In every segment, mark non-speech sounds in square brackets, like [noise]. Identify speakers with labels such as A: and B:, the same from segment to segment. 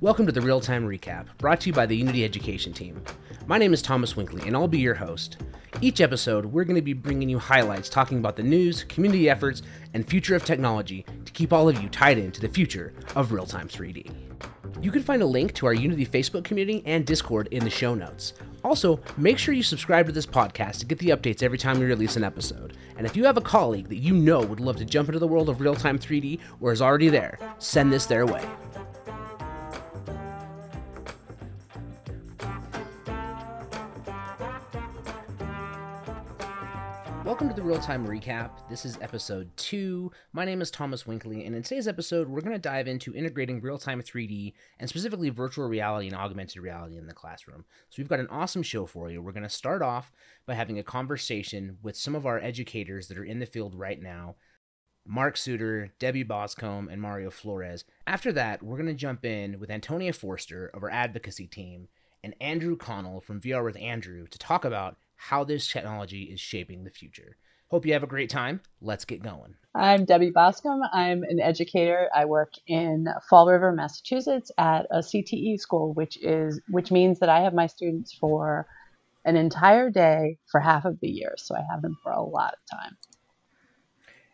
A: Welcome to the Real Time Recap, brought to you by the Unity Education Team. My name is Thomas Winkley, and I'll be your host. Each episode, we're going to be bringing you highlights talking about the news, community efforts, and future of technology to keep all of you tied into the future of real time 3D. You can find a link to our Unity Facebook community and Discord in the show notes. Also, make sure you subscribe to this podcast to get the updates every time we release an episode. And if you have a colleague that you know would love to jump into the world of real time 3D or is already there, send this their way. Welcome to the Real Time Recap. This is episode two. My name is Thomas Winkley, and in today's episode, we're going to dive into integrating real time 3D and specifically virtual reality and augmented reality in the classroom. So, we've got an awesome show for you. We're going to start off by having a conversation with some of our educators that are in the field right now Mark Suter, Debbie Boscombe, and Mario Flores. After that, we're going to jump in with Antonia Forster of our advocacy team and Andrew Connell from VR with Andrew to talk about how this technology is shaping the future. Hope you have a great time. Let's get going.
B: I'm Debbie Boscom. I'm an educator. I work in Fall River, Massachusetts at a CTE school, which is which means that I have my students for an entire day for half of the year. So I have them for a lot of time.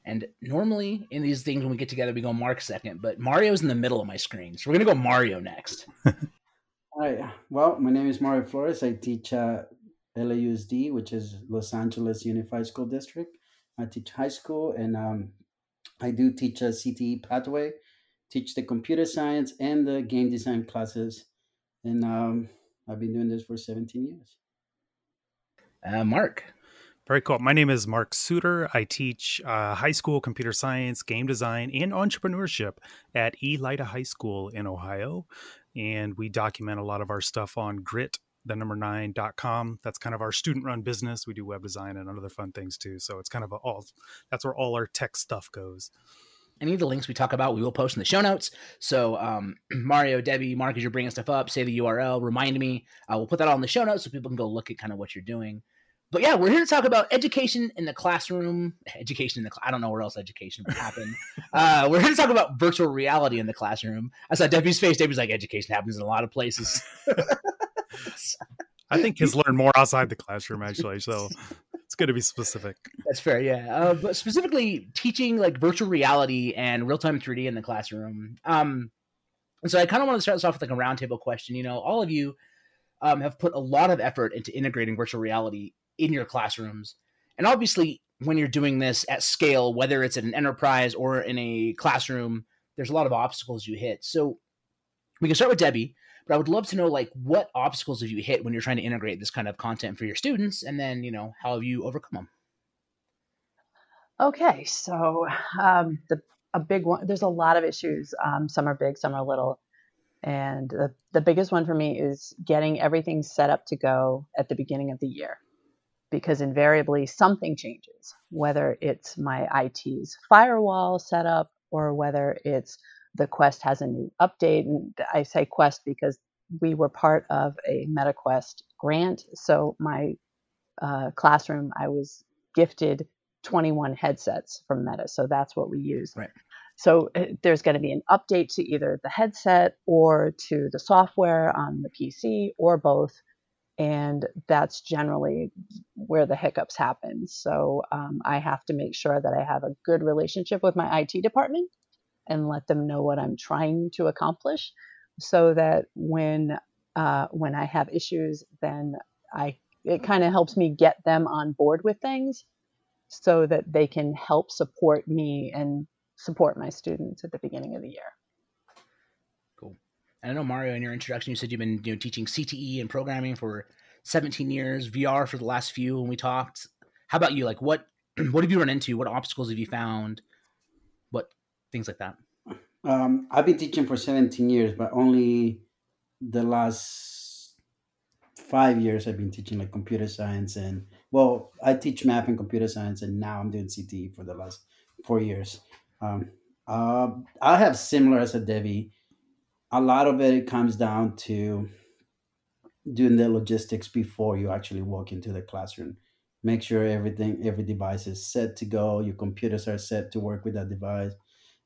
A: And normally in these things when we get together we go Mark second, but Mario's in the middle of my screen. So we're gonna go Mario next. [laughs]
C: Hi. Well, my name is Mario Flores. I teach uh, LAUSD, which is Los Angeles Unified School District. I teach high school and um, I do teach a CTE pathway, teach the computer science and the game design classes. And um, I've been doing this for 17 years.
A: Uh, Mark.
D: Very cool. My name is Mark Suter. I teach uh, high school computer science, game design, and entrepreneurship at Elida High School in Ohio. And we document a lot of our stuff on Grit the number nine.com. That's kind of our student run business. We do web design and other fun things too. So it's kind of a, all that's where all our tech stuff goes.
A: Any of the links we talk about, we will post in the show notes. So, um, [clears throat] Mario, Debbie, Mark, as you're bringing stuff up, say the URL, remind me. Uh, we'll put that all in the show notes so people can go look at kind of what you're doing. But yeah, we're here to talk about education in the classroom. [laughs] Education in the cl- I don't know where else education would happen. [laughs] uh, we're here to talk about virtual reality in the classroom. I saw Debbie's face. Debbie's like, education happens in a lot of places. [laughs]
D: I think kids learn more outside the classroom actually, so [laughs] it's good to be specific.
A: That's fair, yeah. Uh, but specifically teaching like virtual reality and real time 3D in the classroom. Um, and so I kind of want to start this off with like a roundtable question. You know, all of you um, have put a lot of effort into integrating virtual reality in your classrooms, and obviously when you're doing this at scale, whether it's in an enterprise or in a classroom, there's a lot of obstacles you hit. So we can start with Debbie but I would love to know like what obstacles have you hit when you're trying to integrate this kind of content for your students, and then you know how have you overcome them?
B: Okay, so um, the a big one. There's a lot of issues. Um, some are big, some are little, and the the biggest one for me is getting everything set up to go at the beginning of the year, because invariably something changes. Whether it's my IT's firewall setup or whether it's the Quest has a new update. And I say Quest because we were part of a MetaQuest grant. So my uh, classroom, I was gifted 21 headsets from Meta. So that's what we use.
A: Right.
B: So uh, there's going to be an update to either the headset or to the software on the PC or both. And that's generally where the hiccups happen. So um, I have to make sure that I have a good relationship with my IT department and let them know what I'm trying to accomplish so that when uh, when I have issues, then I it kind of helps me get them on board with things so that they can help support me and support my students at the beginning of the year.
A: Cool. And I know Mario, in your introduction, you said you've been you know teaching CTE and programming for 17 years, VR for the last few when we talked. How about you? Like what [clears throat] what have you run into? What obstacles have you found? Things like that?
C: Um, I've been teaching for 17 years, but only the last five years I've been teaching like computer science and well, I teach math and computer science, and now I'm doing CTE for the last four years. Um, uh, I have similar as a Debbie. A lot of it comes down to doing the logistics before you actually walk into the classroom. Make sure everything, every device is set to go. Your computers are set to work with that device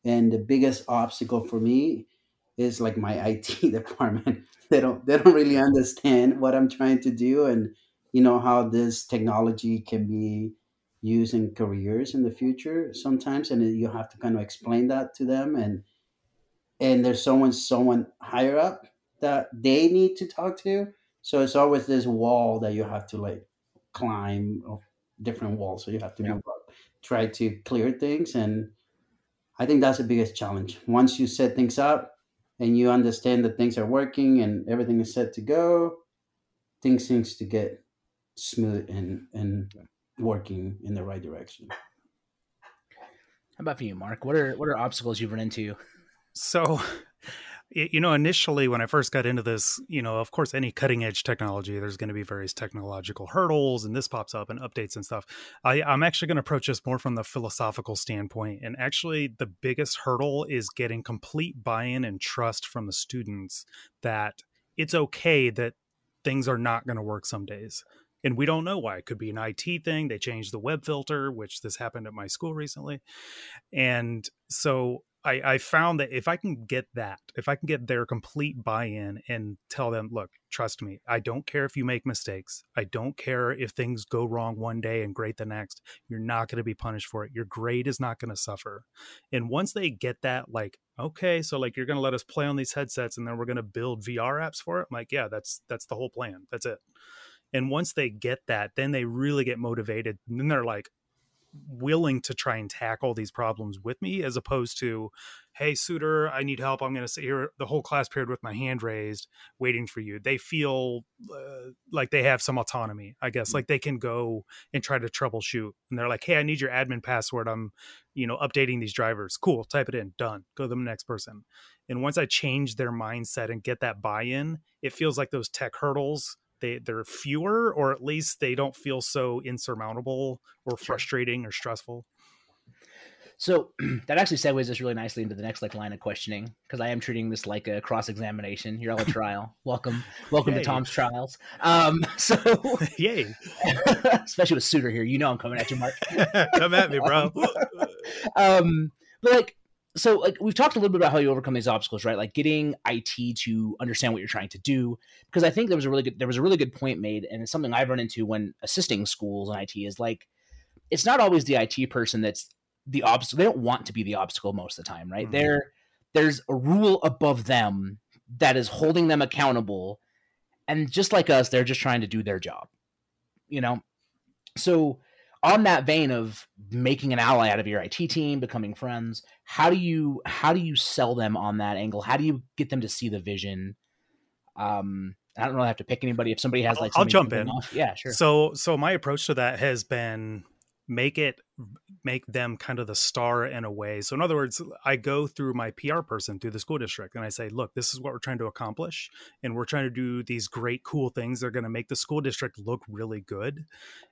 C: and the biggest obstacle for me is like my [laughs] IT department. [laughs] they don't they don't really understand what I'm trying to do and you know how this technology can be used in careers in the future sometimes and you have to kind of explain that to them. And and there's someone someone higher up that they need to talk to. So it's always this wall that you have to like climb different walls. So you have to
A: Yeah.
C: move up try to clear things. And i think that's the biggest challenge once you set things up and you understand that things are working and everything is set to go things seems to get smooth and and working in the right direction
A: How about for you, Mark? What are what are obstacles you've run into?
D: So, you know, initially when I first got into this, you know, of course, any cutting edge technology, there's going to be various technological hurdles, and this pops up and updates and stuff. I, I'm actually going to approach this more from the philosophical standpoint. And actually, the biggest hurdle is getting complete buy in and trust from the students that it's okay that things are not going to work some days. And we don't know why. It could be an IT thing. They changed the web filter, which this happened at my school recently. And so I, I found that if I can get that, if I can get their complete buy in and tell them, look, trust me, I don't care if you make mistakes. I don't care if things go wrong one day and great the next. You're not going to be punished for it. Your grade is not going to suffer. And once they get that, like, okay, so like you're going to let us play on these headsets and then we're going to build VR apps for it. I'm like, yeah, that's that's the whole plan. That's it. And once they get that, then they really get motivated. And then they're like, willing to try and tackle these problems with me as opposed to hey Suter i need help. I'm going to sit here the whole class period with my hand raised waiting for you. They feel uh, like they have some autonomy i guess. Like they can go and try to troubleshoot and they're like hey i need your admin password. I'm you know updating these drivers. Cool type it in. Done. Go to the next person. And once i change their mindset and get that buy-in it feels like those tech hurdles they they're fewer or at least they don't feel so insurmountable or frustrating or stressful
A: So [clears throat] that actually segues us really nicely into the next like line of questioning because I am treating this like a cross examination. You're all a trial. [laughs] welcome, welcome
D: Yay.
A: to Tom's trials. Um, [laughs] so [laughs]
D: yay
A: especially with Suter here, you know I'm coming at you, Mark.
D: come at me bro
A: um, but like, so like we've talked a little bit about how you overcome these obstacles, right? Like getting IT to understand what you're trying to do. Because I think there was a really good there was a really good point made, and it's something I've run into when assisting schools in IT is like it's not always the IT person that's the obstacle. They don't want to be the obstacle most of the time, right?
D: Mhm.
A: There, there's a rule above them that is holding them accountable, and just like us, they're just trying to do their job. You know, so on that vein of making an ally out of your IT team, becoming friends, how do you how do you sell them on that angle? How do you get them to see the vision? Um, I don't really have to pick anybody. If somebody has like,
D: I'll jump in.
A: off- yeah, sure.
D: so so my approach to that has been make it make them kind of the star in a way. So in other words i go through my pr person through the school district and i say look this is what we're trying to accomplish and we're trying to do these great cool things that are going to make the school district look really good.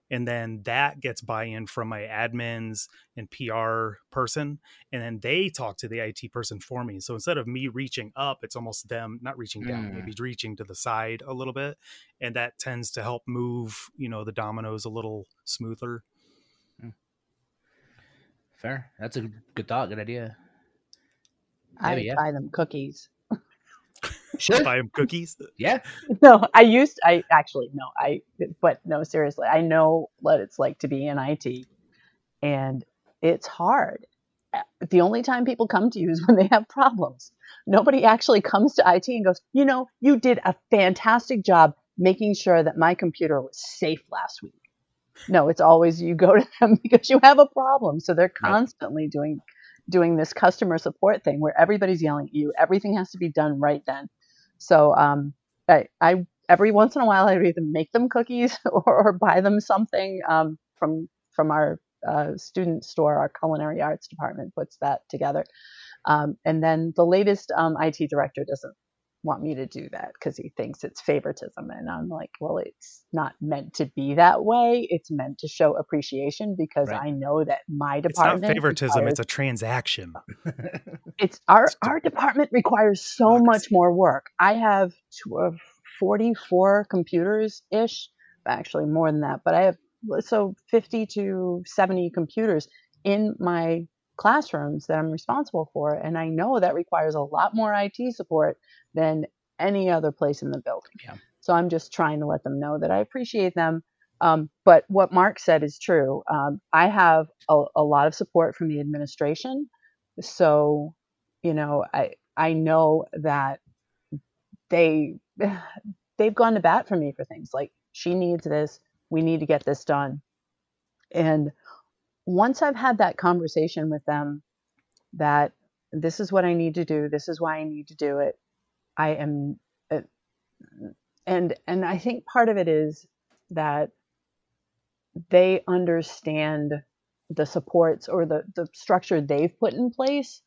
D: And then that gets buy-in from my admins and pr person and then they talk to the it person for me. So instead of me reaching up it's almost them not reaching down
A: Mm.
D: maybe reaching to the side a little bit and that tends to help move you know the dominoes a little smoother
A: Fair. That's a good thought. Good idea.
B: I
A: yeah.
B: buy them cookies. [laughs]
A: Sure.
D: buy them cookies
A: Yeah. [laughs]
B: No, I used I actually no, I but no, seriously. I know what it's like to be in IT and it's hard. Uh, The only time people come to you is [laughs] when they have problems. Nobody actually comes to IT and goes, "You know, you did a fantastic job making sure that my computer was safe last week." No, it's always you go [laughs] to them because you have a problem. So they're
A: Right.
B: constantly doing doing this customer support thing where everybody's yelling at you. Everything has to be done right then. So um, I, I every once in a while I would either make them cookies [laughs] or, or buy them something um, from from our uh, student store. Our culinary arts department puts that together. Um, and then the latest um, IT director doesn't want me to do that because he thinks it's favoritism. And I'm like, well, it's not meant to be that way. It's meant to show appreciation because
A: Right.
B: I know that my department.
D: it's not favoritism
B: requires-
D: it's a transaction [laughs]
B: it's our our department requires so much more work. I have uh, 44 computers ish, actually more than that, but I have so 50 to 70 computers in my classrooms that I'm responsible for. And I know that requires a lot more IT support than any other place in the building.
A: Yeah.
B: So I'm just trying to let them know that I appreciate them. Um, but what Mark said is true. Um, I have a, a lot of support from the administration. So, you know, I I know that they [sighs] they've gone to bat for me for things like she needs this, we need to get this done. And once I've had that conversation with them that this is what I need to do, this is why I need to do it, I am uh, and and I think part of it is that they understand the supports or the the structure they've put in place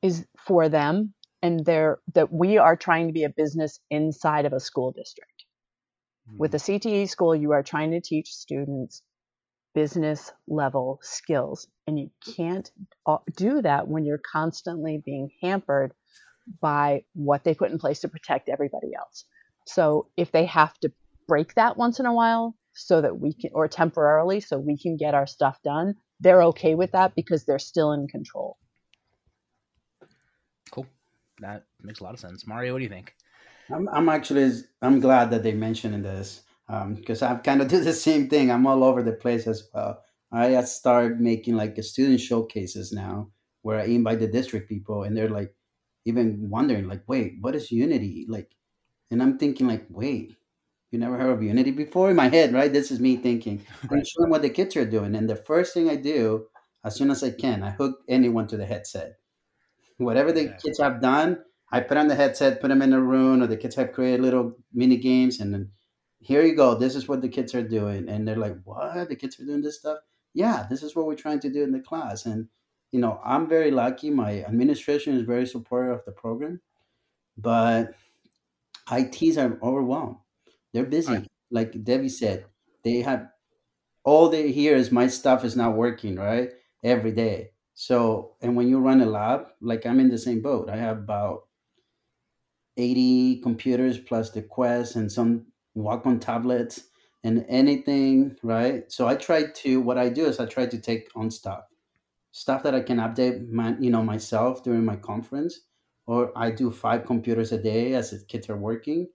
B: is for them and they're that we are trying to be a business inside of a school district. With a CTE school, you are trying to teach students business level skills, and you can't uh, do that when you're constantly being hampered by what they put in place to protect everybody else. So if they have to break that once in a while so that we can, or temporarily, so we can get our stuff done, they're okay with that because they're still in control.
A: Cool. That makes a lot of sense. Mario, what do you think?
C: I'm, I'm actually I'm glad that they mentioned this because um, I've kind of do the same thing. I'm all over the place as well. I start making like a student showcases now where I invite the district people and they're like even wondering like, wait, what is Unity? Like, and I'm thinking like, wait, you never heard of Unity before? In my head, right? This is me thinking. [laughs] Right. I'm showing what the kids are doing. And the first thing I do, as soon as I can, I hook anyone to the headset. Whatever the yeah. kids have done, I put on the headset, put them in a room, or the kids have created little mini games, and then here you go. This is what the kids are doing, and they're like, "What? The kids are doing this stuff?" Yeah, this is what we're trying to do in the class, and you know, I'm very lucky. My administration is very supportive of the program, but ITs are overwhelmed. They're busy. Right. Like Debbie said, they have all they hear is my stuff is not working right every day. So, and when you run a lab, like I'm in the same boat. I have about 80 computers plus the Quest and some Wacom tablets and anything, right? So I try to, what I do is I try to take on stuff, stuff that I can update my, you know, myself during my conference, or I do five computers a day as the kids are working.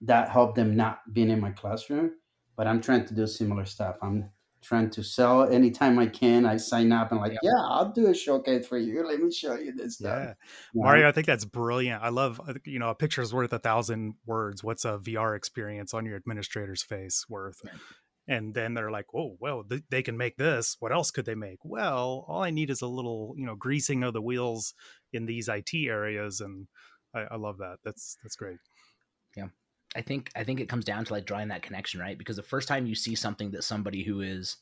C: That help them not being in my classroom, but I'm trying to do similar stuff. I'm trying to sell anytime I can. I sign up and like, yeah, yeah I'll do a showcase for you. Let me show you this stuff. Yeah.
D: Mario, I think that's brilliant. I love, you know, a picture's worth a thousand words. What's a VR experience on your administrator's face worth? And then they're like, oh, well, th- they can make this. What else could they make? Well, all I need is a little, you know, greasing of the wheels in these IT areas. And I, I love that. That's, that's great.
A: Yeah. I think I think it comes down to like drawing that connection, right? Because the first time you see something that somebody who is,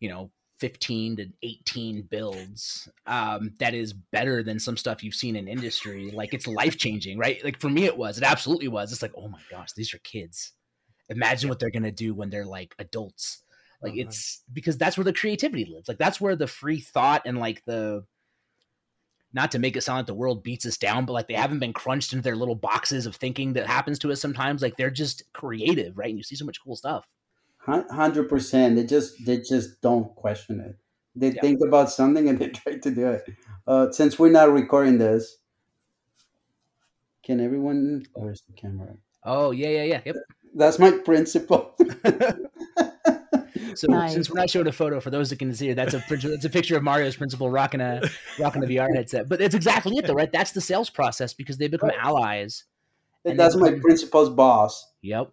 A: you know, 15 to 18 builds um, that is better than some stuff you've seen in industry, like it's life changing, right? Like for me, it was. It absolutely was. It's like, oh my gosh, these are kids. Imagine what they're gonna do when they're like adults. Like uh-huh. it's because that's where the creativity lives. Like that's where the free thought and like the not to make it sound like the world beats us down, but like they haven't been crunched into their little boxes of thinking that happens to us sometimes. Like they're just creative, right? And you see so much cool stuff.
C: Hundred percent. They just they just don't question it. They yeah. think about something and [laughs] they try to do it. Uh, since we're not recording this, can everyone? Where's the camera?
A: Oh yeah, yeah, yeah. Yep.
C: That's my principal. [laughs]
A: So nice. since we're not showing a photo for those that can see it, that's a that's a picture of Mario's principal rocking a rocking a VR headset. But that's exactly it, though, right? That's the sales process because they become right. allies.
C: And that's become... my principal's boss.
A: Yep.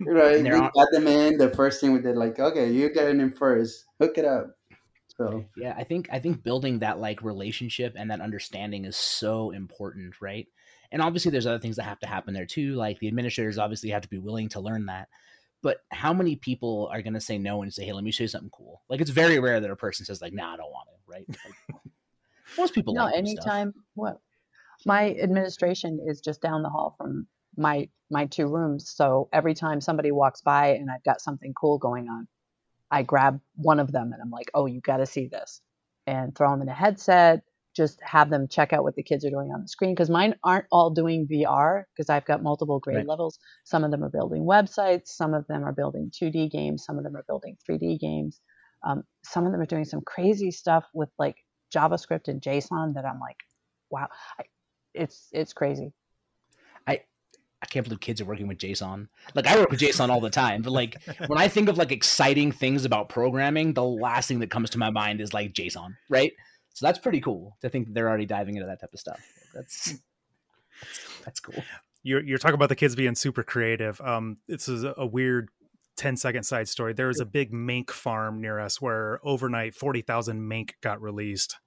C: Right. We got them in. The first thing we did, like, okay, you get in first. Hook it up. So
A: yeah, I think I think building that like relationship and that understanding is so important, right? And obviously, there's other things that have to happen there too. Like the administrators obviously have to be willing to learn that. But how many people are going to say no and say, "Hey, let me show you something cool"? Like it's very rare that a person says, "Like, nah, I don't want to." Right? Like, [laughs] most people.
B: No, anytime. What? My administration is just down the hall from my my two rooms. So every time somebody walks by and I've got something cool going on, I grab one of them and I'm like, "Oh, you got to see this," and throw them in a headset just have them check out what the kids are doing on the screen because mine aren't all doing VR because I've got multiple grade right. levels. Some of them are building websites, some of them are building 2D games, some of them are building 3D games. Um, some of them are doing some crazy stuff with like JavaScript and JSON that I'm like, wow, I, it's it's crazy.
A: I I can't believe kids are working with JSON. Like I work with JSON all the time, but like when I think of like exciting things about programming, the last thing that comes to my mind is like JSON, right? So that's pretty cool to think that they're already diving into that type of stuff. That's that's, [laughs] that's cool.
D: You're you're talking about the kids being super creative. Um, this is a, weird 10 second side story. There was a big mink farm near us where overnight 40,000 mink got released.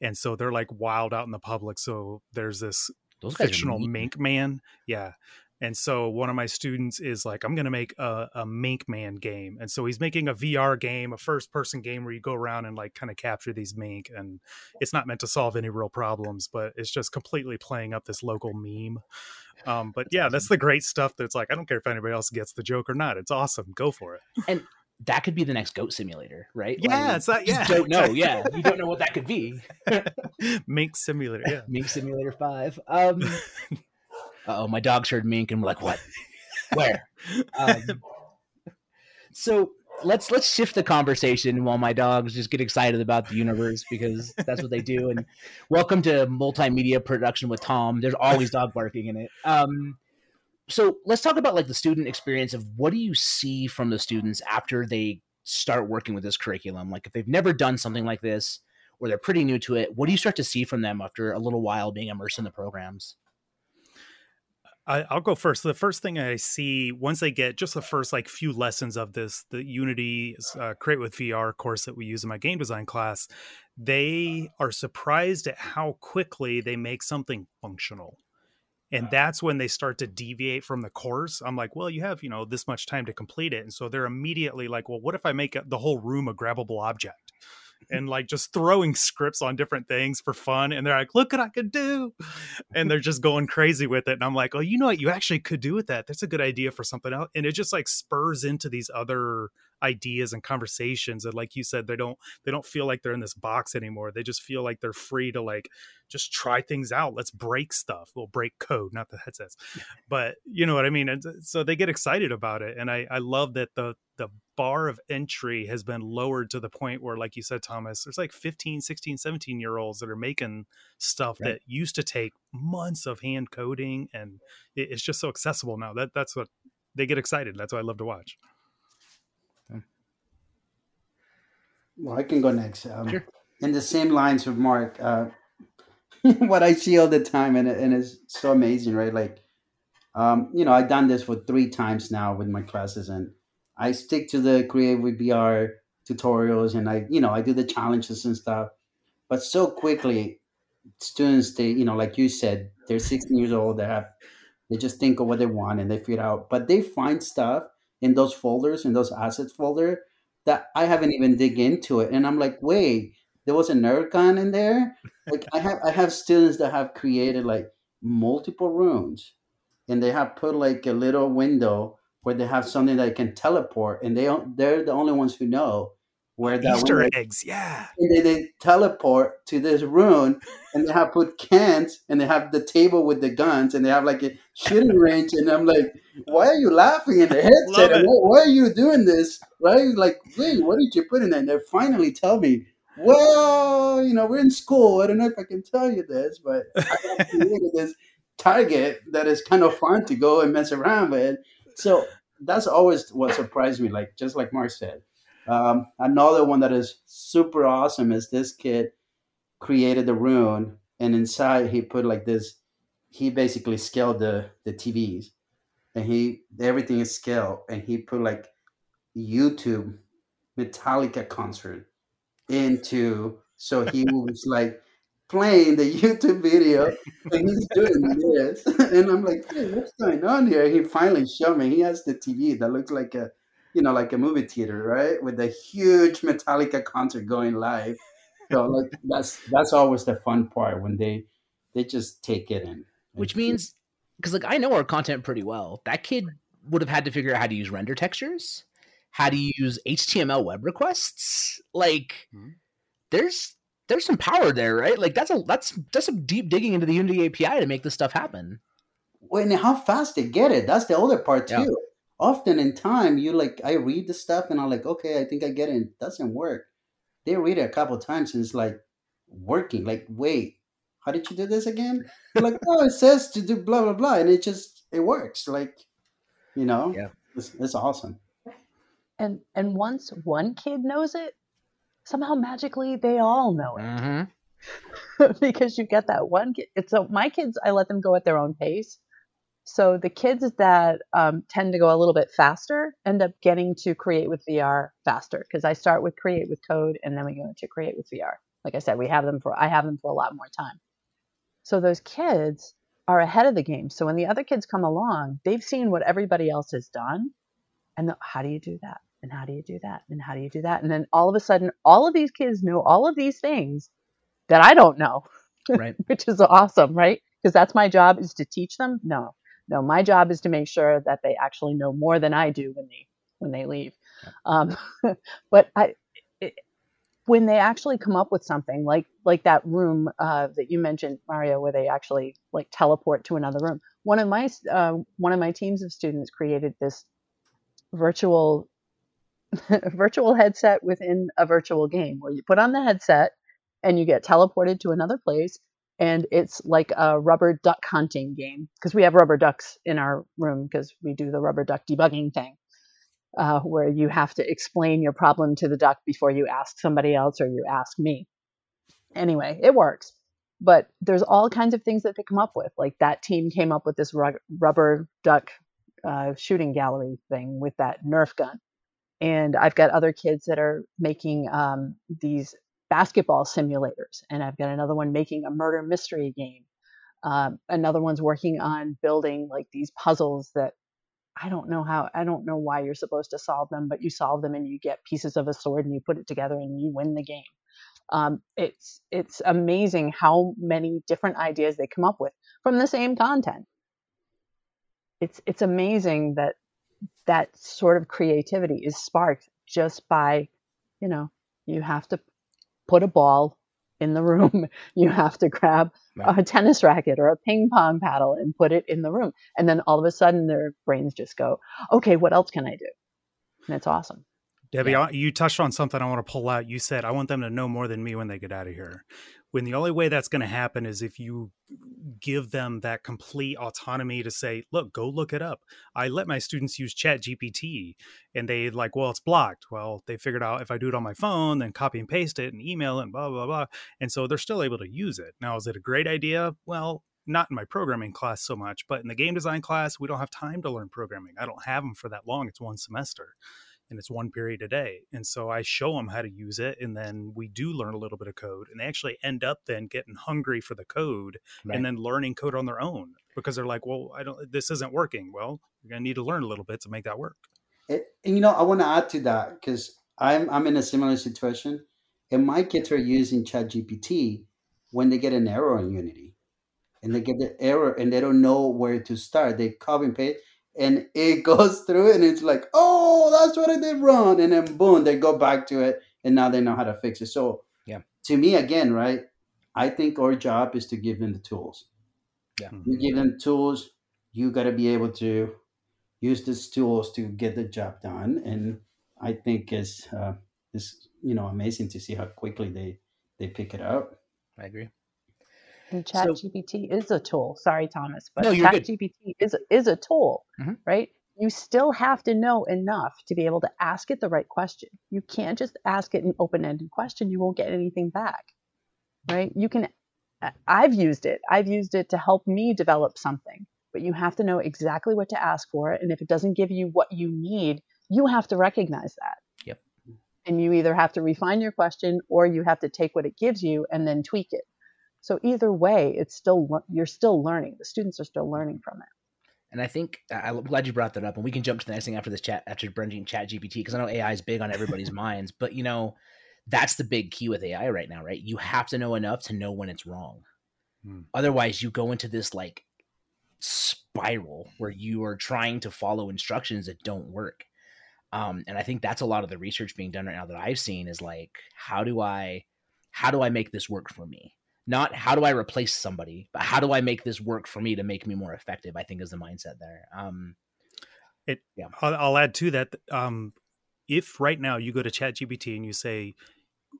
D: And so they're like wild out in the public. So there's this
A: Those
D: fictional mink man. Yeah. And so one of my students is like, I'm going to make a, a mink man game. And so he's making a VR game, a first person game where you go around and like kind of capture these mink. And it's not meant to solve any real problems, but it's just completely playing up this local meme. Um, but
A: That's
D: yeah,
A: awesome.
D: that's the great stuff that's like, I don't care if anybody else gets the joke or not. It's awesome. Go for it.
A: And that could be the next goat simulator, right?
D: Yeah,
A: Like,
D: it's that.
A: you
D: Yeah.
A: don't know. Yeah, you don't know what that could be. [laughs]
D: Mink Simulator. Yeah. [laughs]
A: Mink Simulator Five. Um, [laughs] oh, my dogs heard mink and we're like, "What? [laughs] Where?" Um, so let's let's shift the conversation while my dogs just get excited about the universe because that's what they do. And welcome to multimedia production with Tom. There's always dog barking in it. Um, so let's talk about like the student experience of what do you see from the students after they start working with this curriculum? Like if they've never done something like this or they're pretty new to it, what do you start to see from them after a little while being immersed in the programs?
D: I, I'll go first. The first thing I see once they get just the first like few lessons of this, the Unity uh, Create with VR course that we use in my game design class, they are surprised at how quickly they make something functional. And that's when they start to deviate from the course. I'm like, well, you have, you know, this much time to complete it. And so they're immediately like, well, what if I make the whole room a grabbable object? And like just throwing scripts on different things for fun. And they're like, look what I could do. And they're just going crazy with it. And I'm like, oh, you know what you actually could do with that? That's a good idea for something else. And it just like spurs into these other ideas and conversations. And like you said, they don't they don't feel like they're in this box anymore. They just feel like they're free to like just try things out. Let's break stuff. We'll break code, not the headsets. But you know what I mean? And so they get excited about it. And I, I love that the the bar of entry has been lowered to the point where like you said thomas there's like 15 16 17 year olds that are making stuff
A: Right.
D: that used to take months of hand coding and it's just so accessible now that that's what they get excited that's what i love to watch
C: Well, I can go next. Um,
A: Sure.
C: In the same lines of Mark, uh, [laughs] what I see all the time, and, and it's so amazing, right? Like, um, you know, I've done this for three times now with my classes, and I stick to the Create with VR tutorials, and I, you know, I do the challenges and stuff. But so quickly, students, they, you know, like you said, they're 16 years old. They have, they just think of what they want and they figure out. But they find stuff in those folders, in those assets folder, that I haven't even dig into it, and I'm like, wait, there was a nerf gun in there. Like I have, I have students that have created like multiple rooms, and they have put like a little window where they have something that can teleport, and they they're the only ones who know where that
D: easter
C: window
D: eggs yeah.
C: and they, they teleport to this room and they have put cans and they have the table with the guns and they have like a shooting [laughs] range and i'm like why are you laughing in the headset? [laughs] Why, why are you doing this? Right like wait what did you put in there? And they finally tell me well you know we're in school. I don't know if i can tell you this but i created [laughs] this target that is kind of fun to go and mess around with. So that's always what surprised me like just like mark said um, another one that is super awesome is this kid created the rune, and inside he put like this. He basically scaled the the TVs, and he everything is scaled, and he put like YouTube Metallica concert into. So he [laughs] was like playing the YouTube video, and he's doing this, [laughs] and I'm like, hey, what's going on here? He finally showed me. He has the TV that looks like a you know, like a movie theater, right? With a huge Metallica concert going live. So like [laughs] that's that's always the fun part when they they just take it in.
A: Which means, because like I know our content pretty well, that kid would have had to figure out how to use render textures, how to use HTML web requests. Like,
D: Mhm.
A: there's there's some power there, right? Like that's a that's that's some deep digging into the Unity API to make this stuff happen.
C: When how fast they get it, that's the other part
A: Yeah.
C: Too. often in time you like I read the stuff and I'm like, okay, I think I get it. It doesn't work. They read it a couple times and it's like working. Like, wait, how did you do this again? They're like, oh, it says to do blah blah blah, and it just it works. Like, you know,
A: Yeah.
C: it's, it's awesome.
B: And and once one kid knows it, somehow magically they all know it.
A: Mm-hmm. [laughs]
B: because you get that one kid. It's so my kids, I let them go at their own pace. So the kids that um, tend to go a little bit faster end up getting to create with VR faster because I start with create with code and then we go into create with VR. Like I said, we have them for I have them for a lot more time. So those kids are ahead of the game. So when the other kids come along, they've seen what everybody else has done, and the, how do you do that? And how do you do that? And how do you do that? And then all of a sudden, all of these kids know all of these things that I don't know
A: Right. [laughs]
B: which is awesome, right? Because that's my job is to teach them. No, no, my job is to make sure that they actually know more than I do when they when they leave. Um, [laughs] but I, it, when they actually come up with something like like that room uh, that you mentioned, Mario, where they actually like teleport to another room. One of my uh, one of my teams of students created this virtual [laughs] virtual headset within a virtual game where you put on the headset and you get teleported to another place and it's like a rubber duck hunting game because we have rubber ducks in our room because we do the rubber duck debugging thing uh, where you have to explain your problem to the duck before you ask somebody else or you ask me. Anyway it works but there's all kinds of things that they come up with like that team came up with this rug- rubber duck uh, shooting gallery thing with that nerf gun and i've got other kids that are making um, these basketball simulators and i've got another one making a murder mystery game. Um, another one's working on building like these puzzles that i don't know how i don't know why you're supposed to solve them but you solve them and you get pieces of a sword and you put it together and you win the game. Um, it's it's amazing how many different ideas they come up with from the same content. It's it's amazing that that sort of creativity is sparked just by you know you have to put a ball in the room [laughs] you have to grab
A: Right.
B: a tennis racket or a ping pong paddle and put it in the room and then all of a sudden their brains just go okay what else can i do and it's awesome
D: Debbie,
A: Yeah.
D: You touched on something I want to pull out. You said, I want them to know more than me when they get out of here. When the only way that's going to happen is if you give them that complete autonomy to say, look, go look it up. I let my students use Chat GPT and they like, well, it's blocked. Well, they figured out if I do it on my phone, then copy and paste it and email it and blah, blah, blah. And so they're still able to use it. Now, is it a great idea? Well, not in my programming class so much, but in the game design class, we don't have time to learn programming. I don't have them for that long. It's one semester and it's one period a day. And so I show them how to use it. And then we do learn a little bit of code. And they actually end up then getting hungry for the code
A: Right.
D: and then learning code on their own because they're like, well, I don't, this isn't working. Well, you're going to need to learn a little bit to make that work.
C: It, and you know, I want to add to that because I'm I'm in a similar situation, and my kids are using ChatGPT when they get an error in Unity, and they get the error and they don't know where to start. They copy and paste, and it goes through, and it's like, oh, that's what I did wrong, and then boom, they go back to it, and now they know how to fix it. So,
A: Yeah.
C: to me, again, right, I think our job is to give them the tools.
A: Yeah.
C: You give them tools, you got to be able to use these tools to get the job done and i think it's uh, it's you know amazing to see how quickly they they pick it up
A: I agree.
B: And
A: So-
B: ChatGPT is a tool. Sorry, Thomas, but
A: No.
B: ChatGPT is is a tool,
A: Mhm.
B: right? You still have to know enough to be able to ask it the right question. You can't just ask it an open-ended question. You won't get anything back, right? You can. I've used it. I've used it to help me develop something, but you have to know exactly what to ask for it. And if it doesn't give you what you need, you have to recognize that.
A: Yep.
B: And you either have to refine your question or you have to take what it gives you and then tweak it. So either way, it's still you're still learning. The students are still learning from it.
A: And I think I- I'm glad you brought that up, and we can jump to the next thing after this chat after bringing Chat GPT because I know AI is big on everybody's [laughs] minds. But you know, that's the big key with AI right now, right? You have to know enough to know when it's wrong.
D: Hmm.
A: Otherwise, you go into this like spiral where you are trying to follow instructions that don't work. Um, and I think that's a lot of the research being done right now that I've seen is like, how do I, how do I make this work for me? Not how do I replace somebody, but how do I make this work for me to make me more effective? I think is the mindset there. Um,
D: It, yeah. I'll, I'll add to that. Um, if right now you go to ChatGPT and you say,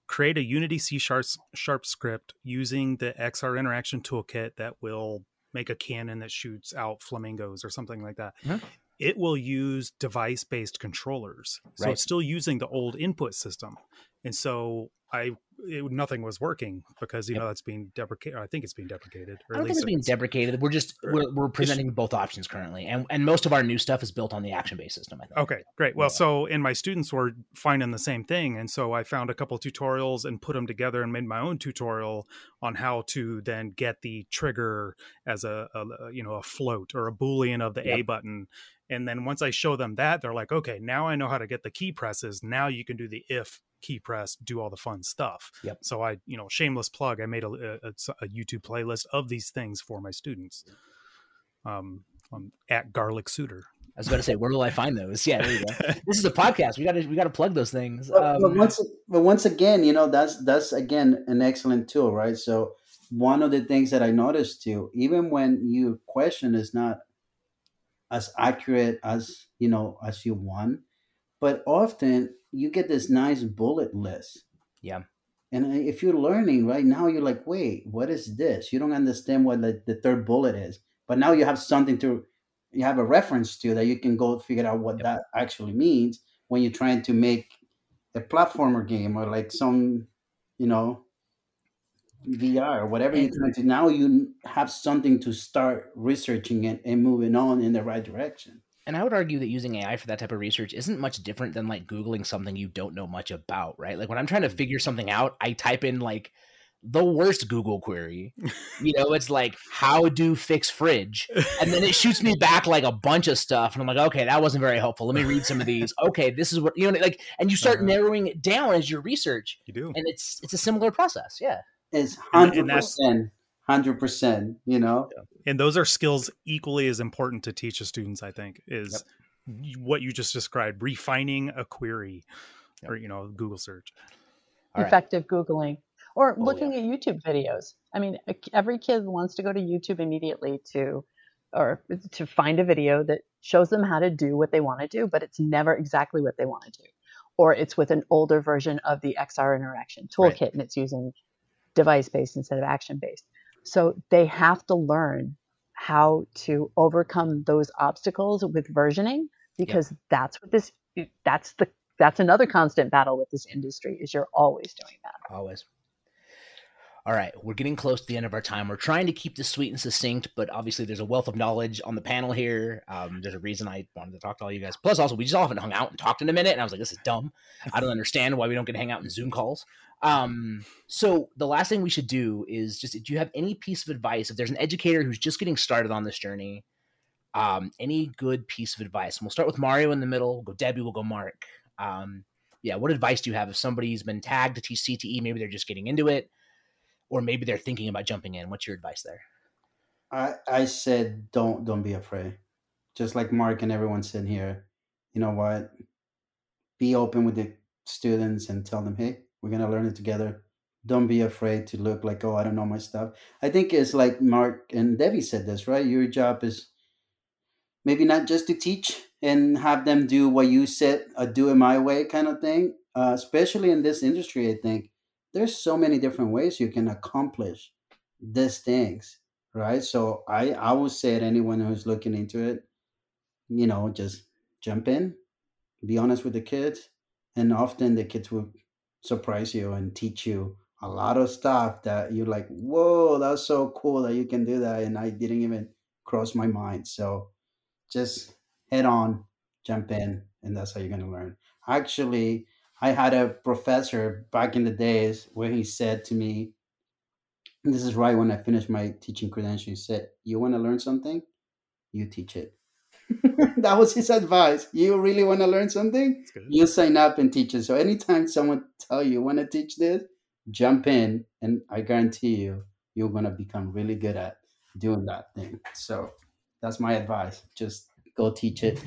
D: create a Unity C sharp, sharp script using the XR interaction toolkit that will make a cannon that shoots out flamingos or something like that. Mm-hmm. It will use device based controllers. So right. it's still using the old input system. And so I it, nothing was working because you yep. know that's being deprecated. I think it's being deprecated.
A: Or I don't think it's being deprecated. We're just er, we're, we're presenting both options currently, and and most of our new stuff is built on the action based system. I think.
D: Okay, great. Well, yeah. so and my students were finding the same thing, and so I found a couple tutorials and put them together and made my own tutorial on how to then get the trigger as a, a you know a float or a boolean of the yep. A button. And then once I show them that, they're like, okay, now I know how to get the key presses. Now you can do the if key press, do all the fun stuff.
A: Yep.
D: So I, you know, shameless plug. I made a, a, a YouTube playlist of these things for my students. Um, on, at Garlic Suter.
A: I was about to say, where will I find those? Yeah, [laughs] this is a podcast. We got to we got to plug those things.
C: Um, but, once but once again, you know, that's that's again an excellent tool, right? So one of the things that I noticed too, even when your question is not as accurate as you know as you want, but often you get this nice bullet list.
A: Yeah.
C: And if you're learning right now, you're like, wait, what is this? You don't understand what the, the third bullet is. But now you have something to, you have a reference to that you can go figure out what yep. that actually means when you're trying to make a platformer game or like some, you know, VR or whatever you're trying to. Now you have something to start researching and, and moving on in the right direction
A: and I would argue that using AI for that type of research isn't much different than like Googling something you don't know much about, right? Like when I'm trying to mm. figure something out, I type in like the worst Google query. You know, it's like, how do fix fridge? And then it shoots me [laughs] back like a bunch of stuff. And I'm like, okay, that wasn't very helpful. Let me read some of these. Okay, this is what, you know, like, and you start uh-huh. narrowing it down as your research.
D: You do.
A: And it's, it's a similar process. Yeah.
C: Is 100%. 100%, you know?
D: And those are skills equally as important to teach the students, I think, is yep. what you just described refining a query yep. or, you know, Google search.
B: All Effective right. Googling or oh, looking yeah. at YouTube videos. I mean, every kid wants to go to YouTube immediately to or to find a video that shows them how to do what they want to do, but it's never exactly what they want to do. Or it's with an older version of the XR interaction toolkit right. and it's using device based instead of action based so they have to learn how to overcome those obstacles with versioning because yep. that's what this that's the that's another constant battle with this industry is you're always doing that.
A: Always. All right, we're getting close to the end of our time. We're trying to keep this sweet and succinct, but obviously there's a wealth of knowledge on the panel here. Um, there's a reason I wanted to talk to all you guys. Plus, also we just all haven't hung out and talked in a minute, and I was like, this is dumb. I don't understand why we don't get to hang out in Zoom calls. Um, so the last thing we should do is just do you have any piece of advice if there's an educator who's just getting started on this journey? Um, any good piece of advice? And we'll start with Mario in the middle. We'll go Debbie. We'll go Mark. Um, yeah, what advice do you have if somebody's been tagged to teach CTE? Maybe they're just getting into it, or maybe they're thinking about jumping in. What's your advice there?
C: I I said don't don't be afraid. Just like Mark and everyone sitting here, you know what? Be open with the students and tell them, hey, we're gonna learn it together. Don't be afraid to look like, oh, I don't know my stuff. I think it's like Mark and Debbie said this, right? Your job is maybe not just to teach and have them do what you said, uh, do it my way kind of thing. Uh, especially in this industry, I think there's so many different ways you can accomplish these things, right? So I I would say to anyone who's looking into it, you know, just jump in, be honest with the kids, and often the kids will surprise you and teach you a lot of stuff that you're like, whoa, that's so cool that you can do that. And I didn't even cross my mind. So just head on, jump in, and that's how you're going to learn. Actually, I had a professor back in the days where he said to me, this is right when I finished my teaching credential. He said, You want to learn something? You teach it. [laughs] that was his advice. You really want to learn something? You sign up and teach it. So anytime someone tell you want to teach this, jump in, and I guarantee you, you're gonna become really good at doing that thing. So that's my advice. Just go teach it.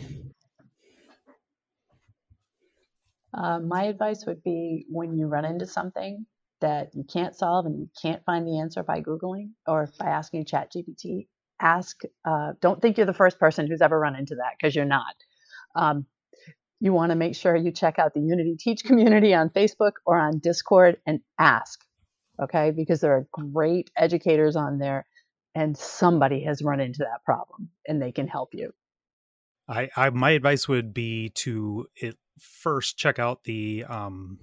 B: Uh, my advice would be when you run into something that you can't solve and you can't find the answer by googling or by asking ChatGPT, ask uh, don't think you're the first person who's ever run into that because you're not Um, you want to make sure you check out the Unity Teach community on Facebook or on Discord and ask, okay? Because there are great educators on there and somebody has run into that problem and they can help you.
D: I, I my advice would be to it, first check out the um,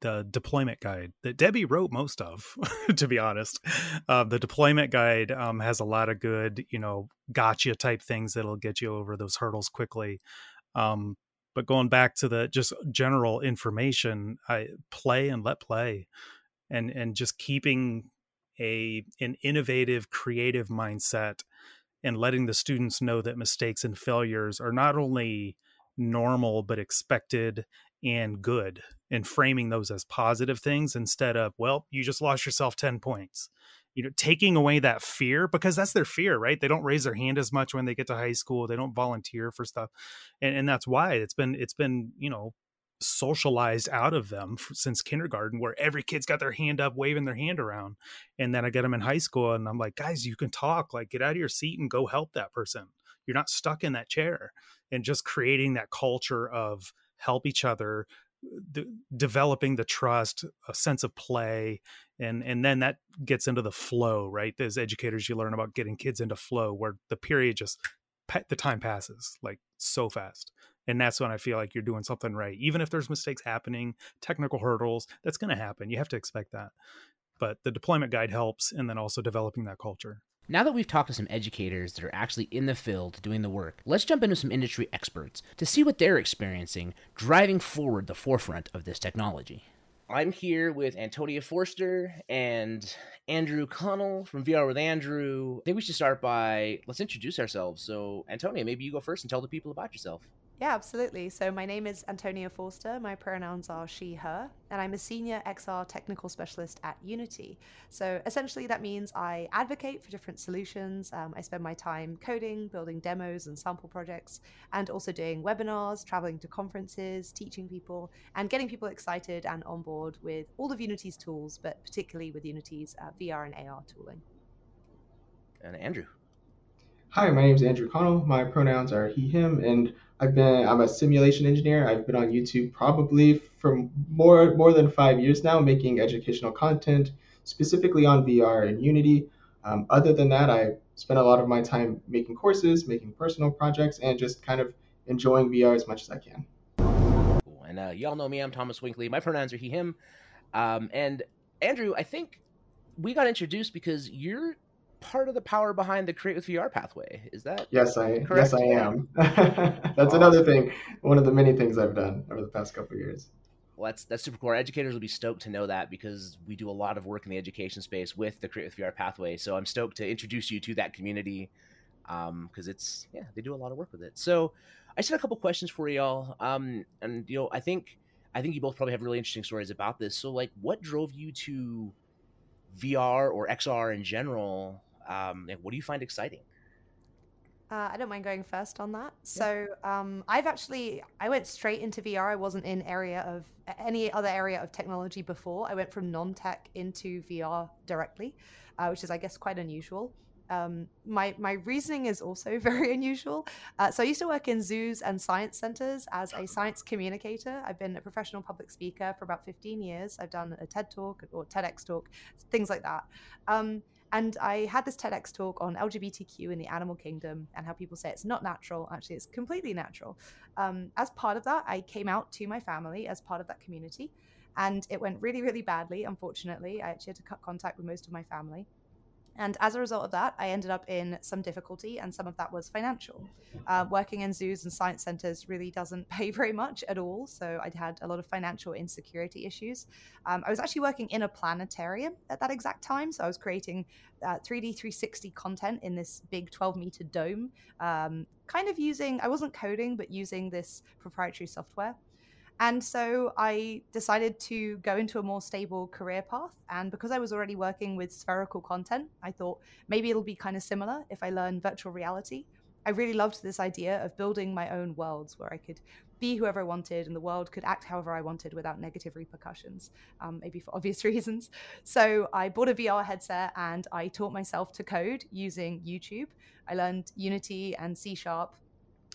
D: the deployment guide that Debbie wrote most of, [laughs] to be honest. Uh, the deployment guide um, has a lot of good, you know, gotcha type things that'll get you over those hurdles quickly. Um, but going back to the just general information, I play and let play, and and just keeping a an innovative, creative mindset, and letting the students know that mistakes and failures are not only normal but expected and good and framing those as positive things instead of well you just lost yourself 10 points. You know taking away that fear because that's their fear right? They don't raise their hand as much when they get to high school. They don't volunteer for stuff. And, and that's why it's been it's been you know socialized out of them since kindergarten where every kid's got their hand up waving their hand around. And then i get them in high school and i'm like guys you can talk like get out of your seat and go help that person you're not stuck in that chair and just creating that culture of help each other de- developing the trust a sense of play and and then that gets into the flow right? As educators you learn about getting kids into flow where the period just the time passes like so fast. And that's when i feel like you're doing something right. Even if there's mistakes happening technical hurdles that's going to happen. You have to expect that. But the deployment guide helps and then also developing that culture
A: now that we've talked to some educators that are actually in the field doing the work, let's jump into some industry experts to see what they're experiencing driving forward the forefront of this technology. I'm here with Antonia Forster and Andrew Connell from VR with Andrew. I think we should start by let's introduce ourselves. So, Antonia, maybe you go first and tell the people about yourself.
E: Yeah, absolutely. So my name is Antonia Forster. My pronouns are she, her, and I'm a senior XR technical specialist at Unity. So essentially, that means I advocate for different solutions. Um, I spend my time coding, building demos and sample projects, and also doing webinars, traveling to conferences, teaching people, and getting people excited and on board with all of Unity's tools, but particularly with Unity's uh, VR and AR tooling.
A: And Andrew.
F: Hi, my name is Andrew Connell. My pronouns are he, him, and I've been I'm a simulation engineer. I've been on YouTube probably for more more than five years now, making educational content specifically on VR and Unity. Um, other than that, I spend a lot of my time making courses, making personal projects, and just kind of enjoying VR as much as I can.
A: And uh, y'all know me. I'm Thomas Winkley. My pronouns are he, him. Um, and Andrew, I think we got introduced because you're part of the power behind the Create with VR pathway. Is that
F: yes, I correct? yes I am. [laughs] that's awesome. another thing. One of the many things I've done over the past couple years.
A: Well, that's that's super cool. Our educators will be stoked to know that because we do a lot of work in the education space with the Create with VR pathway. So I'm stoked to introduce you to that community because um, it's yeah they do a lot of work with it. So I just had a couple questions for y'all, um, and you know I think I think you both probably have really interesting stories about this. So like, what drove you to VR or XR in general um, what do you find exciting?
E: Uh, I don't mind going first on that. So um, I've actually I went straight into VR. I wasn't in area of any other area of technology before. I went from non-tech into VR directly, uh, which is I guess quite unusual. Um, my my reasoning is also [laughs] very unusual. Uh, so I used to work in zoos and science centers as a science communicator. I've been a professional public speaker for about 15 years. I've done a TED talk or TEDx talk, things like that. Um, and I had this TEDx talk on LGBTQ in the animal kingdom and how people say it's not natural. Actually, it's completely natural. Um, as part of that, I came out to my family as part of that community. And it went really, really badly, unfortunately. I actually had to cut contact with most of my family. And as a result of that, I ended up in some difficulty, and some of that was financial. Uh, working in zoos and science centers really doesn't [laughs] pay very much at all. So I'd had a lot of financial insecurity issues. Um, I was actually working in a planetarium at that exact time. So I was creating uh, 3D 360 content in this big 12 meter dome, um, kind of using, I wasn't coding, but using this proprietary software. And so I decided to go into a more stable career path. And because I was already working with spherical content, I thought maybe it'll be kind of similar if I learn virtual reality. I really loved this idea of building my own worlds where I could be whoever I wanted and the world could act however I wanted without negative repercussions, um, maybe for [laughs] obvious reasons. So I bought a VR headset and I taught myself to code using YouTube. I learned Unity and C Sharp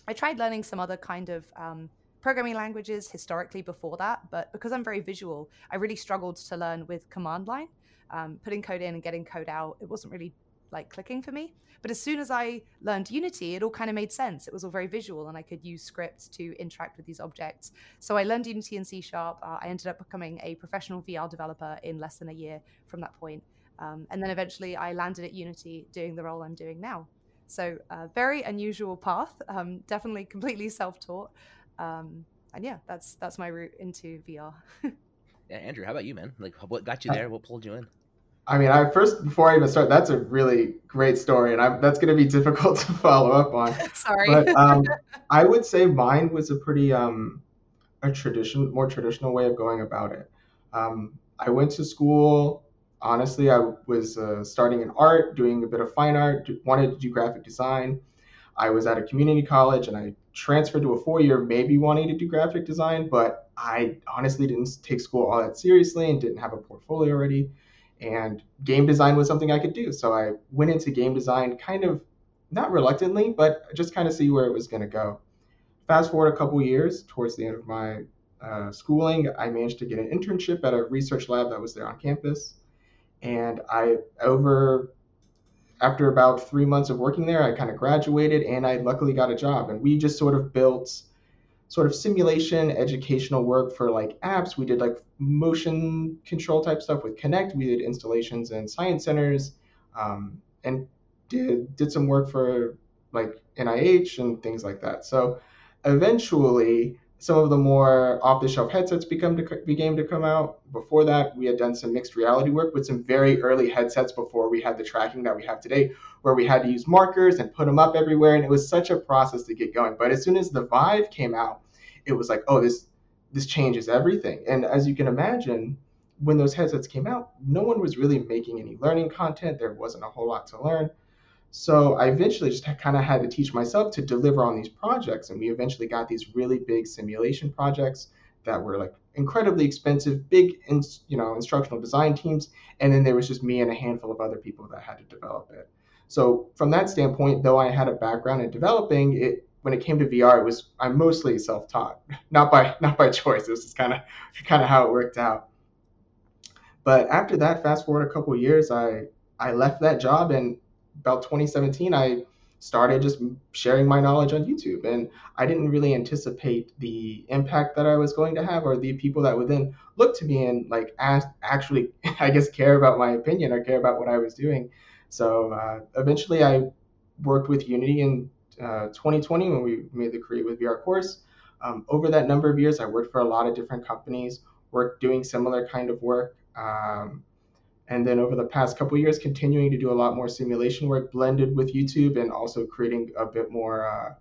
E: I tried learning some other kind of um, programming languages historically before that, but because I'm very visual, I really struggled to learn with command line. Um, putting code in and getting code out, it wasn't really like clicking for me. But as soon as I learned Unity, it all kind of made sense. It was all very visual, and I could use scripts to interact with these objects. So I learned Unity and C Sharp. Uh, I ended up becoming a professional VR developer in less than a year from that point. Um, and then eventually I landed at Unity doing the role I'm doing now. So, uh, very unusual path, um, definitely completely self taught. Um, and yeah, that's that's my route into VR. [laughs]
A: yeah, Andrew, how about you, man? Like, what got you there? What pulled you in?
F: I mean, I first before I even start, that's a really great story, and I'm, that's going to be [laughs] difficult to follow up on. [laughs]
E: Sorry,
F: but um, I would say mine was a pretty um, a tradition, more traditional way of going about it. Um, I went to school. Honestly, I was uh, starting in art, doing a bit of fine art, wanted to do graphic design. I was at a community college, and I transferred to a four year, maybe wanting to do graphic design, but I honestly didn't take school all that seriously and didn't have a portfolio already and game design was something I could do. So I went into game design kind of not reluctantly, but just kind of see where it was going to go. Fast forward a couple years, towards the end of my uh, schooling, I managed to get an internship at a research lab that was there on campus. And I, over, after about three months of working there, I kind of graduated and I luckily got a job. And we just sort of built sort of simulation educational work for like apps. We did like motion control type stuff with Kinect. We did installations in science centers, um, and did did some work for like NIH and things like that. So eventually, some of the more off-the-shelf headsets become to, began to come out. Before that, we had done some mixed reality work with some very early headsets before we had the tracking that we have today, where we had to use markers and put them up everywhere, and it was such a process to get going. But as soon as the Vive came out, it was like, oh, this this changes everything. And as you can imagine, when those headsets came out, no one was really making any learning content. There wasn't a whole lot to learn. So I eventually just kind of had to teach myself to deliver on these projects. And we eventually got these really big simulation projects that were like incredibly expensive, big, in, you know, instructional design teams. And then there was just me and a handful of other people that had to develop it. So from that standpoint, though I had a background in developing, it when it came to VR, it was I'm mostly self-taught, [laughs] not by not by choice. It was just kind of kind of how it worked out. But after that, fast forward a couple years, I I left that job, and about 2017, I started just sharing my knowledge on YouTube, and I didn't really anticipate the impact that I was going to have, or the people that would then look to me and like ask, actually, [laughs] I guess, care about my opinion or care about what I was doing. So uh, eventually, I worked with Unity 2020 uh, when we made the Create with VR course. Um, over that number of years, I worked for a lot of different companies, worked doing similar kind of work. Um, and then over the past couple years, continuing to do a lot more simulation work blended with YouTube and also creating a bit more, uh,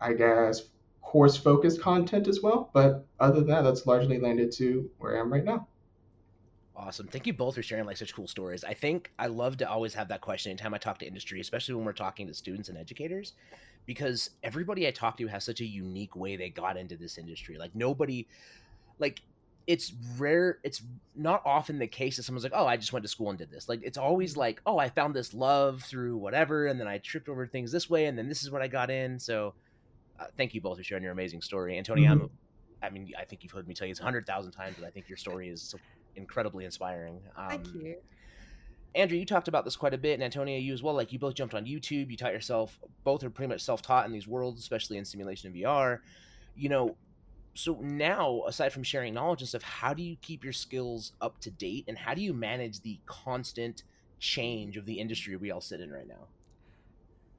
F: I guess, course focused content as well. But other than that, that's largely landed to where I am right now.
A: Awesome. Thank you both for sharing like such cool stories. I think I love to always have that question anytime I talk to industry, especially when we're talking to students and educators, because everybody I talk to has such a unique way they got into this industry. Like nobody like it's rare it's not often the case that someone's like, "Oh, I just went to school and did this." Like it's always mm-hmm. like, "Oh, I found this love through whatever and then I tripped over things this way and then this is what I got in." So, uh, thank you both for sharing your amazing story. Antonio, mm-hmm. i mean, I think you've heard me tell you hundred thousand times, but I think your story is so incredibly inspiring.
E: Um, Thank you.
A: Andrew, you talked about this quite a bit, and Antonia, you as well. Like you both jumped on YouTube, you taught yourself. Both are pretty much self-taught in these worlds, especially in simulation and VR. You know, so now aside from sharing knowledge and stuff, how do you keep your skills up to date, and how do you manage the constant change of the industry we all sit in right now?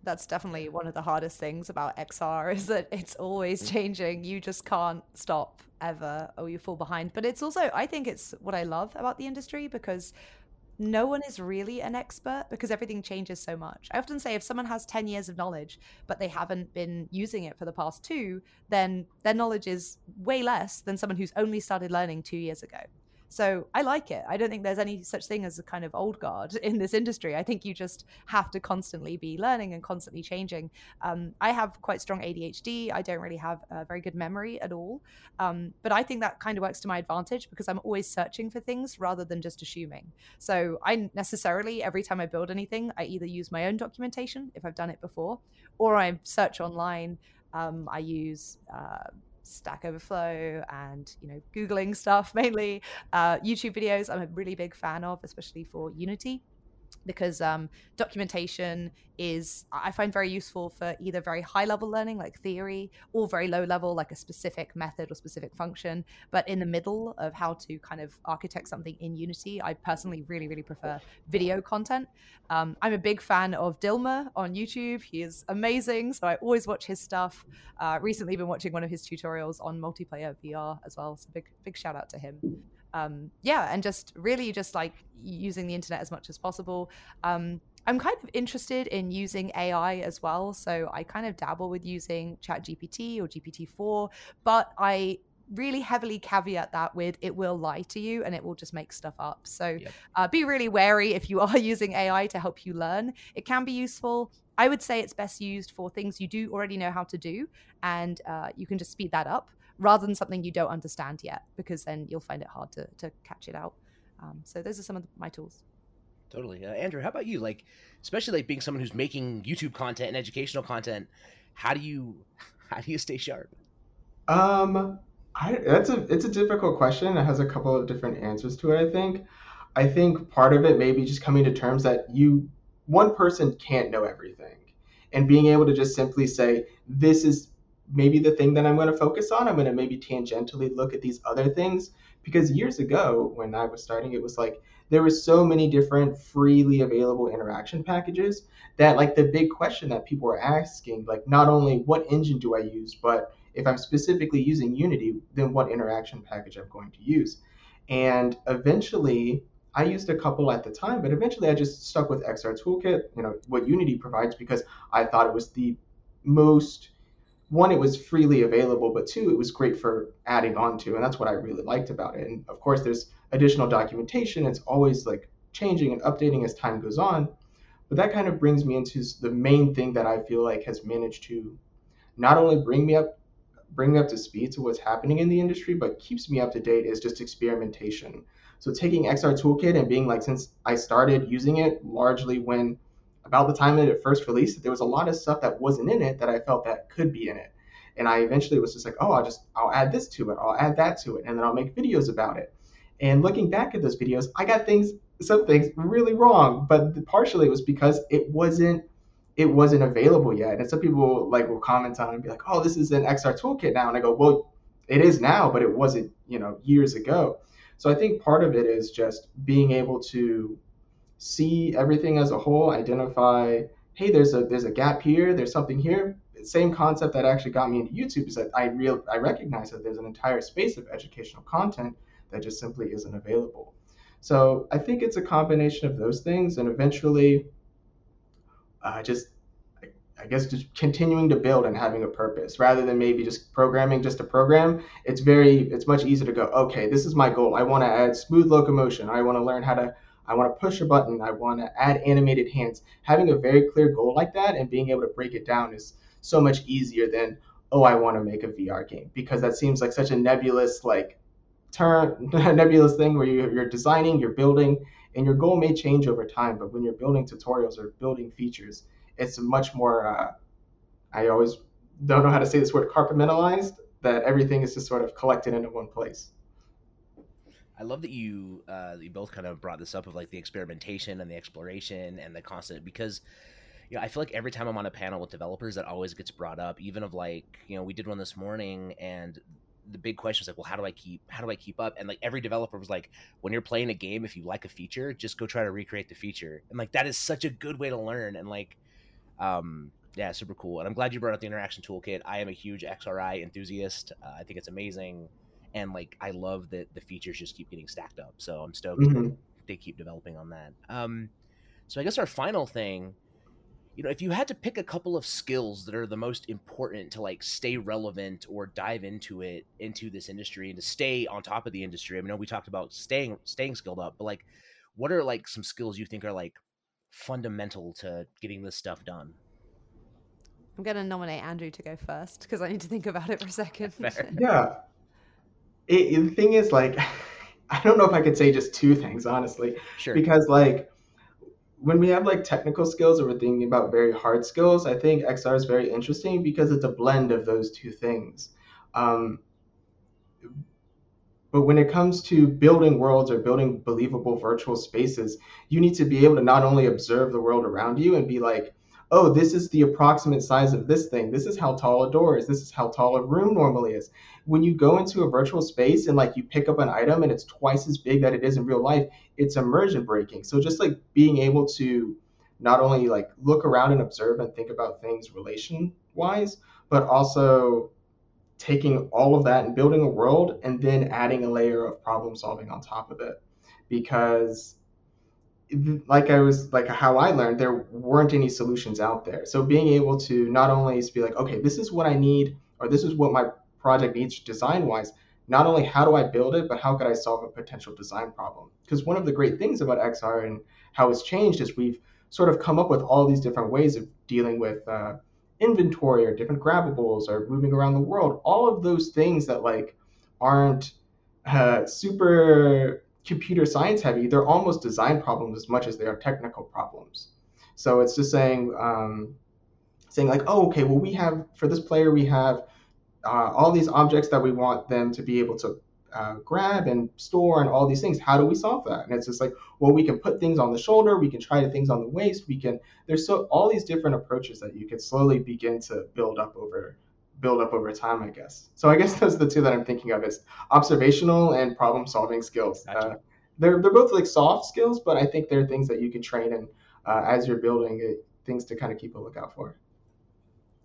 E: That's definitely one of the hardest things about XR [laughs] is that it's always mm. changing. You just can't stop ever or you fall behind. But it's also, I think it's what I love about the industry because no one is really an expert because everything changes so much. I often say if someone has 10 years of knowledge, but they haven't been using it for the past two, then their knowledge is way less than someone who's only started learning two years ago. So I like it. I don't think there's any such thing as a kind of old guard [laughs] in this industry. I think you just have to constantly be learning and constantly changing. Um, I have quite strong ADHD. I don't really have a very good memory at all. Um, but I think that kind of works to my advantage because I'm always searching for things rather than just assuming. So I necessarily, every time I build anything, I either use my own documentation if I've done it before, or I search online Um, I use uh, Stack Overflow and you know googling stuff [laughs] mainly. Uh, YouTube videos I'm a really big fan of, especially for Unity because um, documentation is i find very useful for either very high level learning like theory or very low level like a specific method or specific function. But in the middle of how to kind of architect something in unity i personally really really prefer video content. Um, i'm a big fan of Dilmer on youtube. He is amazing. So i always watch his stuff. Uh, recently been watching one of his tutorials on multiplayer vr as well. So big big shout out to him um, yeah, and just really just like using the internet as much as possible. Um, I'm kind of interested in using AI as well. So I kind of dabble with using ChatGPT or GPT-4, but I really heavily caveat that with it will lie to you and it will just make stuff up. So yep. uh, be really wary if you [laughs] are using AI to help you learn. It can be useful. I would say it's best used for things you do already know how to do, and uh, you can just speed that up rather than something you don't understand yet, because then you'll find it hard to, to catch it out. Um, so those are some of my tools.
A: Totally, uh, Andrew. How about you? Like, especially like being someone who's making YouTube content and educational content, how do you [laughs] how do you stay sharp?
F: Um, I, that's a it's a difficult question. It has a couple of different answers to it. I think. I think part of it may be just coming to terms that you one person can't know everything, and being able to just simply say this is maybe the thing that I'm going to focus on. I'm going to maybe tangentially look at these other things because years ago when I was starting, it was like there were so many different freely available interaction packages that like the big question that people were asking, like not only what engine do I use, but if I'm specifically using Unity, then what interaction package I'm going to use. And eventually, I used a couple at the time, but eventually I just stuck with XR Toolkit, you know, what Unity provides because I thought it was the most one, it was freely available, but two, it was great for adding on to. And that's what I really liked about it. And of course, there's additional documentation. It's always like changing and updating as time goes on. But that kind of brings me into the main thing that I feel like has managed to not only bring me up bring me up to speed to what's happening in the industry, but keeps me up to date is just experimentation. So taking XR Toolkit and being like, since I started using it largely when about the time that it first released, there was a lot of stuff that wasn't in it that I felt that could be in it. And I eventually was just like, oh, I'll just I'll add this to it, I'll add that to it, and then I'll make videos about it. And looking back at those videos, I got things some things really wrong, but partially it was because it wasn't it wasn't available yet. And some people like will comment on it and be like, oh, this is an XR toolkit now. And I go, well, it is now, but it wasn't, you know, years ago. So I think part of it is just being able to see everything as a whole, identify, hey, there's a there's a gap here, there's something here. Same concept that actually got me into YouTube is that I real I recognize that there's an entire space of educational content that just simply isn't available. So I think it's a combination of those things, and eventually, uh, just I guess just continuing to build and having a purpose rather than maybe just programming just a program. It's very it's much easier to go, okay, this is my goal. I want to add smooth locomotion. I want to learn how to I want to push a button. I want to add animated hands. Having a very clear goal like that and being able to break it down is so much easier than, oh, I want to make a VR game because that seems like such a nebulous, like, term, [laughs] nebulous thing where you're designing, you're building, and your goal may change over time. But when you're building tutorials or building features, it's much more, uh, I always don't know how to say this word, compartmentalized, that everything is just sort of collected into one place.
A: I love that you uh, you both kind of brought this up of like the experimentation and the exploration and the constant because you know I feel like every time I'm on a panel with developers that always gets brought up even of like you know we did one this morning and the big question is like well how do I keep how do I keep up? And like every developer was like when you're playing a game if you like a feature just go try to recreate the feature. And like that is such a good way to learn and like um yeah super cool. And I'm glad you brought up the interaction toolkit. I am a huge XRI enthusiast. Uh, I think it's amazing and like I love that the features just keep getting stacked up. So I'm stoked mm-hmm. they keep developing on that. Um, so I guess our final thing, you know, if you had to pick a couple of skills that are the most important to like stay relevant or dive into it into this industry and to stay on top of the industry. I know we talked about staying staying skilled up, but like, what are like some skills you think are like fundamental to getting this stuff done?
E: I'm going to nominate Andrew to go first because I need to think about it for a second. [laughs]
F: yeah it, the thing is like [laughs] I don't know if I could say just two things honestly.
A: Sure.
F: Because like when we have like technical skills or we're thinking about very hard skills, I think XR is very interesting because it's a blend of those two things. Um, but when it comes to building worlds or building believable virtual spaces, you need to be able to not only observe the world around you and be like, oh, this is the approximate size of this thing. This is how tall a door is. This is how tall a room normally is. When you go into a virtual space and like you pick up an item and it's twice as big that it is in real life, it's immersion breaking. So just like being able to not only like look around and observe and think about things relation wise, but also taking all of that and building a world and then adding a layer of problem solving on top of it. Because like I was like how I learned, there weren't any solutions out there. So being able to not only be like, okay, this is what I need, or this is what my project needs design wise. Not only how do I build it, but how could I solve a potential design problem? Because one of the great things about XR and how it's changed is we've sort of come up with all these different ways of dealing with uh, inventory or different grabbables or moving around the world. All of those things that like aren't uh, super computer science heavy, they're almost design problems as much as they are technical problems. So it's just saying, um, saying like, oh, okay, well, we have for this player, we have uh, all these objects that we want them to be able to uh, grab and store and all these things. How do we solve that? And it's just like, well, we can put things on the shoulder, we can try things on the waist, we can. There's so all these different approaches that you can slowly begin to build up over build up over time, I guess. So I guess [laughs] those are the two that I'm thinking of is observational and problem solving skills. Gotcha. Uh, they're they're both like soft skills, but I think they're things that you can train and uh, as you're building it, things to kind of keep a lookout for.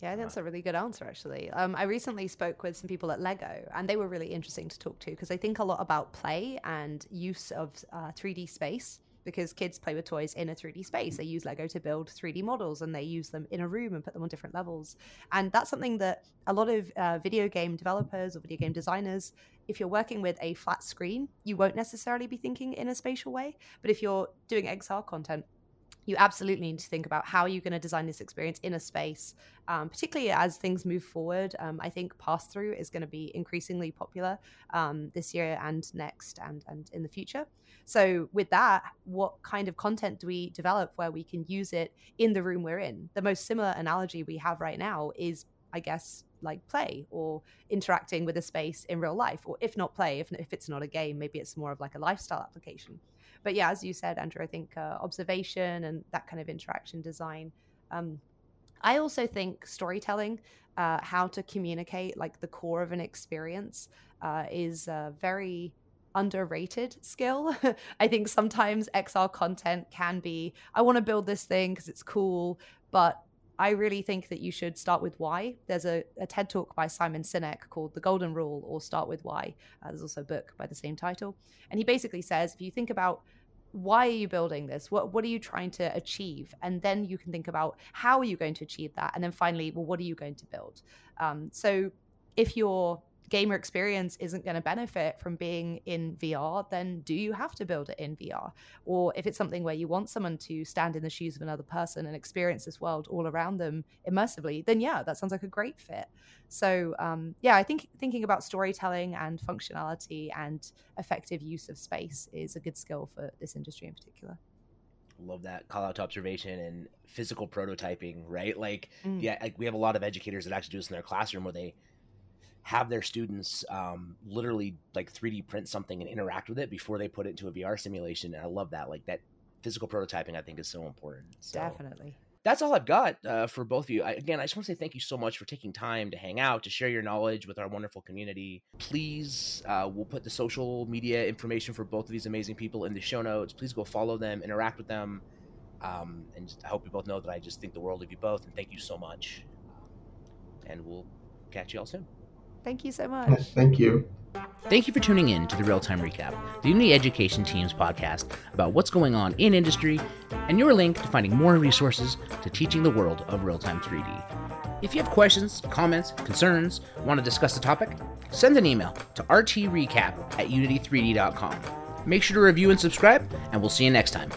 E: Yeah, that's a really good answer, actually. Um, I recently spoke with some people at Lego, and they were really interesting to talk to because they think a lot about play and use of uh, 3D space because kids play with toys in a 3D space. They use Lego to build 3D models and they use them in a room and put them on different levels. And that's something that a lot of uh, video game developers or video game designers, if you're working with a flat screen, you won't necessarily be thinking in a spatial way. But if you're doing XR content, you absolutely need to think about how you're going to design this experience in a space, um, particularly as things move forward. Um, I think pass through is going to be increasingly popular um, this year and next and, and in the future. So, with that, what kind of content do we develop where we can use it in the room we're in? The most similar analogy we have right now is, I guess, like play or interacting with a space in real life, or if not play, if, if it's not a game, maybe it's more of like a lifestyle application. But yeah, as you said, Andrew, I think uh, observation and that kind of interaction design. Um, I also think storytelling, uh, how to communicate like the core of an experience, uh, is a very underrated skill. [laughs] I think sometimes XR content can be, I want to build this thing because it's cool, but I really think that you should start with why. There's a, a, TED talk by Simon Sinek called The Golden Rule or Start with Why. Uh, there's also a book by the same title. And he basically says if you think about why are you building this? What what are you trying to achieve? And then you can think about how are you going to achieve that? And then finally, well, what are you going to build? Um, so if you're gamer experience isn't going to benefit from being in VR, then do you have to build it in VR? Or if it's something where you want someone to stand in the shoes of another person and experience this world all around them immersively, then yeah, that sounds like a great fit. So um, yeah, I think thinking about storytelling and functionality and effective use of space is a good skill for this industry in particular
A: love that call out to observation and physical prototyping right like mm. yeah like we have a lot of educators that actually do this in their classroom where they have their students um, literally like 3D print something and interact with it before they put it into a VR simulation. And I love that. Like that physical prototyping, I think is so important. So
E: Definitely.
A: That's all I've got uh, for both of you. I, again, I just want to say thank you so much for taking time to hang out, to share your knowledge with our wonderful community. Please, uh, we'll put the social media information for both of these amazing people in the show notes. Please go follow them, interact with them. Um, and I hope you both know that I just think the world of you both, and thank you so much. And we'll catch you all soon.
E: Thank you so much.
F: Thank you.
A: Thank you for tuning in to the Real Time Recap, the Unity Education Team's podcast about what's going on in industry and your link to finding more resources to teaching the world of real time 3D. If you have questions, comments, concerns, want to discuss the topic, send an email to rtrecap at unity3d.com. Make sure to review and subscribe, and we'll see you next time.